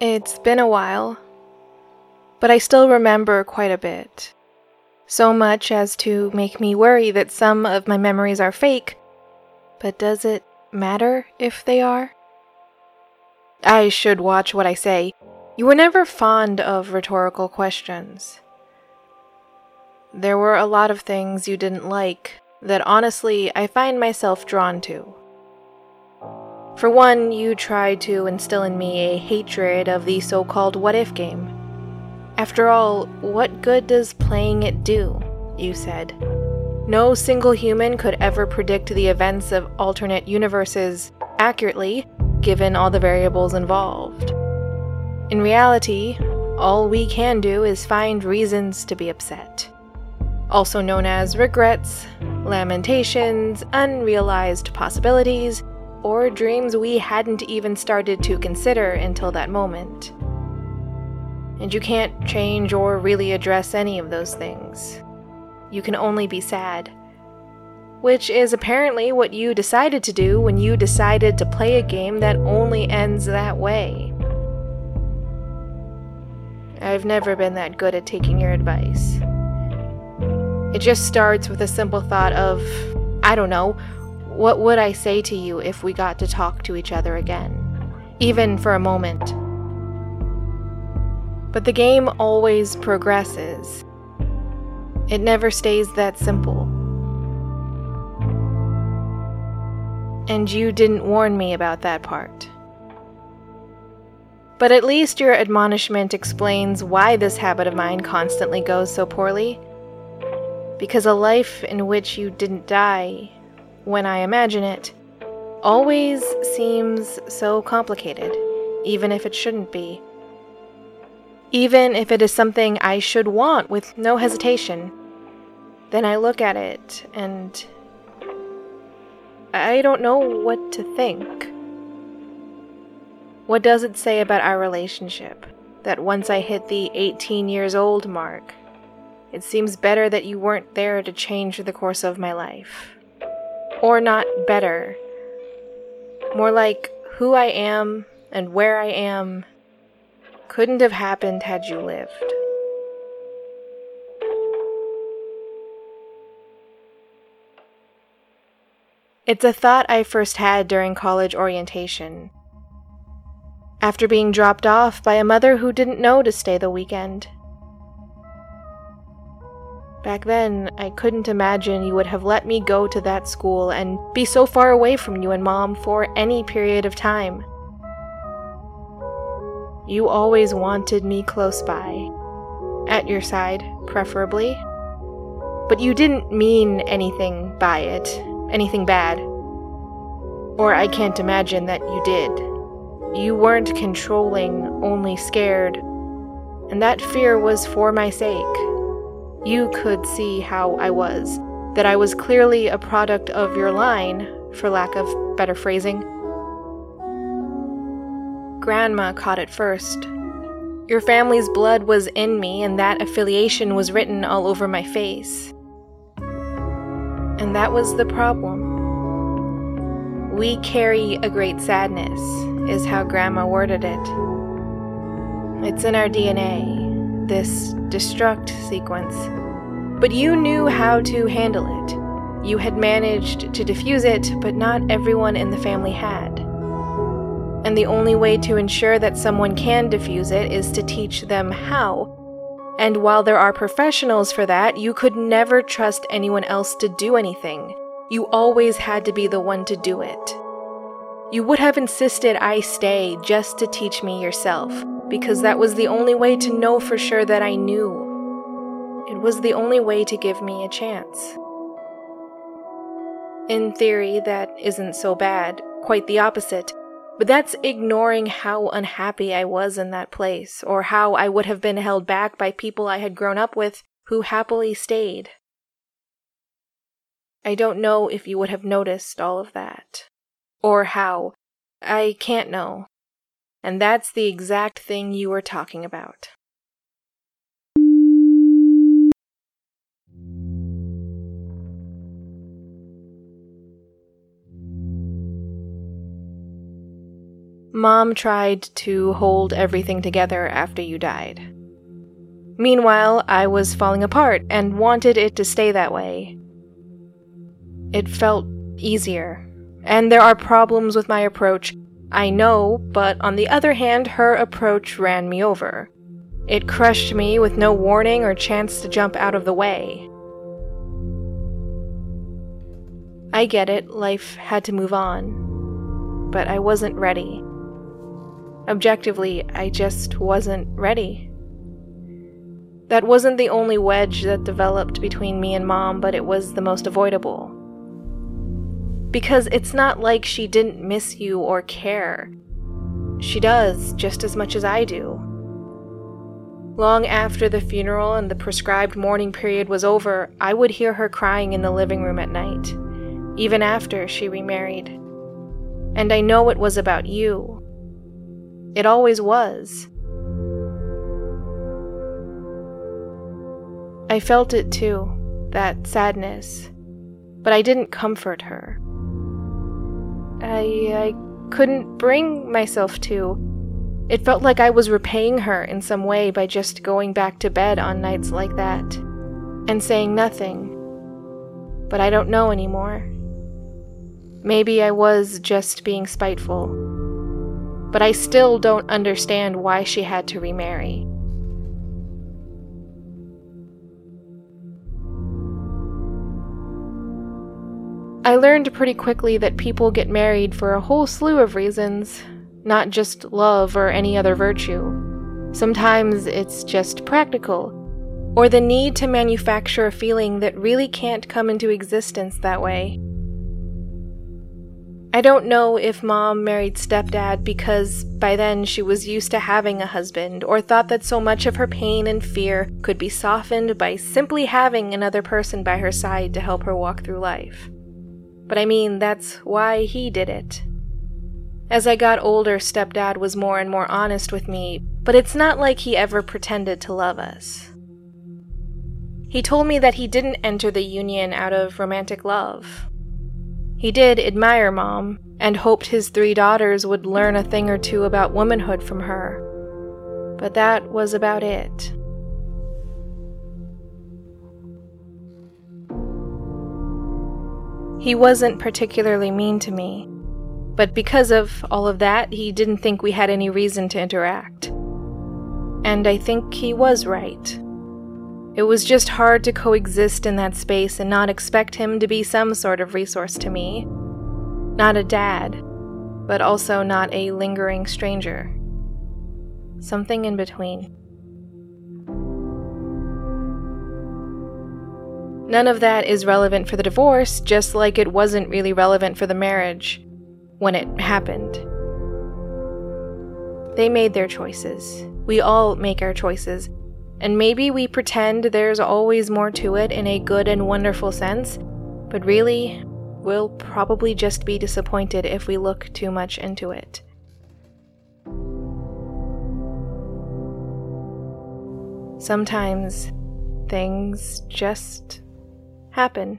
It's been a while, but I still remember quite a bit. So much as to make me worry that some of my memories are fake. But does it matter if they are? I should watch what I say. You were never fond of rhetorical questions. There were a lot of things you didn't like that honestly I find myself drawn to. For one, you tried to instill in me a hatred of the so called what if game. After all, what good does playing it do? You said. No single human could ever predict the events of alternate universes accurately, given all the variables involved. In reality, all we can do is find reasons to be upset. Also known as regrets, lamentations, unrealized possibilities, or dreams we hadn't even started to consider until that moment. And you can't change or really address any of those things. You can only be sad. Which is apparently what you decided to do when you decided to play a game that only ends that way. I've never been that good at taking your advice. It just starts with a simple thought of, I don't know, what would I say to you if we got to talk to each other again? Even for a moment. But the game always progresses. It never stays that simple. And you didn't warn me about that part. But at least your admonishment explains why this habit of mine constantly goes so poorly. Because a life in which you didn't die when I imagine it, always seems so complicated, even if it shouldn't be. Even if it is something I should want with no hesitation, then I look at it and I don't know what to think. What does it say about our relationship that once I hit the 18 years old mark, it seems better that you weren't there to change the course of my life? Or not better. More like who I am and where I am couldn't have happened had you lived. It's a thought I first had during college orientation. After being dropped off by a mother who didn't know to stay the weekend. Back then, I couldn't imagine you would have let me go to that school and be so far away from you and mom for any period of time. You always wanted me close by, at your side, preferably. But you didn't mean anything by it, anything bad. Or I can't imagine that you did. You weren't controlling, only scared. And that fear was for my sake. You could see how I was, that I was clearly a product of your line, for lack of better phrasing. Grandma caught it first. Your family's blood was in me, and that affiliation was written all over my face. And that was the problem. We carry a great sadness, is how Grandma worded it. It's in our DNA this destruct sequence. But you knew how to handle it. You had managed to defuse it, but not everyone in the family had. And the only way to ensure that someone can defuse it is to teach them how. And while there are professionals for that, you could never trust anyone else to do anything. You always had to be the one to do it. You would have insisted I stay just to teach me yourself because that was the only way to know for sure that I knew. It was the only way to give me a chance. In theory, that isn't so bad, quite the opposite. But that's ignoring how unhappy I was in that place, or how I would have been held back by people I had grown up with who happily stayed. I don't know if you would have noticed all of that. Or how. I can't know. And that's the exact thing you were talking about. Mom tried to hold everything together after you died. Meanwhile, I was falling apart and wanted it to stay that way. It felt easier, and there are problems with my approach, I know, but on the other hand, her approach ran me over. It crushed me with no warning or chance to jump out of the way. I get it, life had to move on. But I wasn't ready. Objectively, I just wasn't ready. That wasn't the only wedge that developed between me and mom, but it was the most avoidable. Because it's not like she didn't miss you or care. She does, just as much as I do. Long after the funeral and the prescribed mourning period was over, I would hear her crying in the living room at night, even after she remarried. And I know it was about you. It always was. I felt it too, that sadness, but I didn't comfort her. I, I couldn't bring myself to. It felt like I was repaying her in some way by just going back to bed on nights like that and saying nothing. But I don't know anymore. Maybe I was just being spiteful. But I still don't understand why she had to remarry. I learned pretty quickly that people get married for a whole slew of reasons, not just love or any other virtue. Sometimes it's just practical, or the need to manufacture a feeling that really can't come into existence that way. I don't know if mom married stepdad because by then she was used to having a husband, or thought that so much of her pain and fear could be softened by simply having another person by her side to help her walk through life. But I mean, that's why he did it. As I got older, stepdad was more and more honest with me, but it's not like he ever pretended to love us. He told me that he didn't enter the union out of romantic love. He did admire mom and hoped his three daughters would learn a thing or two about womanhood from her. But that was about it. He wasn't particularly mean to me, but because of all of that, he didn't think we had any reason to interact. And I think he was right. It was just hard to coexist in that space and not expect him to be some sort of resource to me. Not a dad, but also not a lingering stranger. Something in between. None of that is relevant for the divorce, just like it wasn't really relevant for the marriage when it happened. They made their choices. We all make our choices. And maybe we pretend there's always more to it in a good and wonderful sense, but really, we'll probably just be disappointed if we look too much into it. Sometimes things just happen.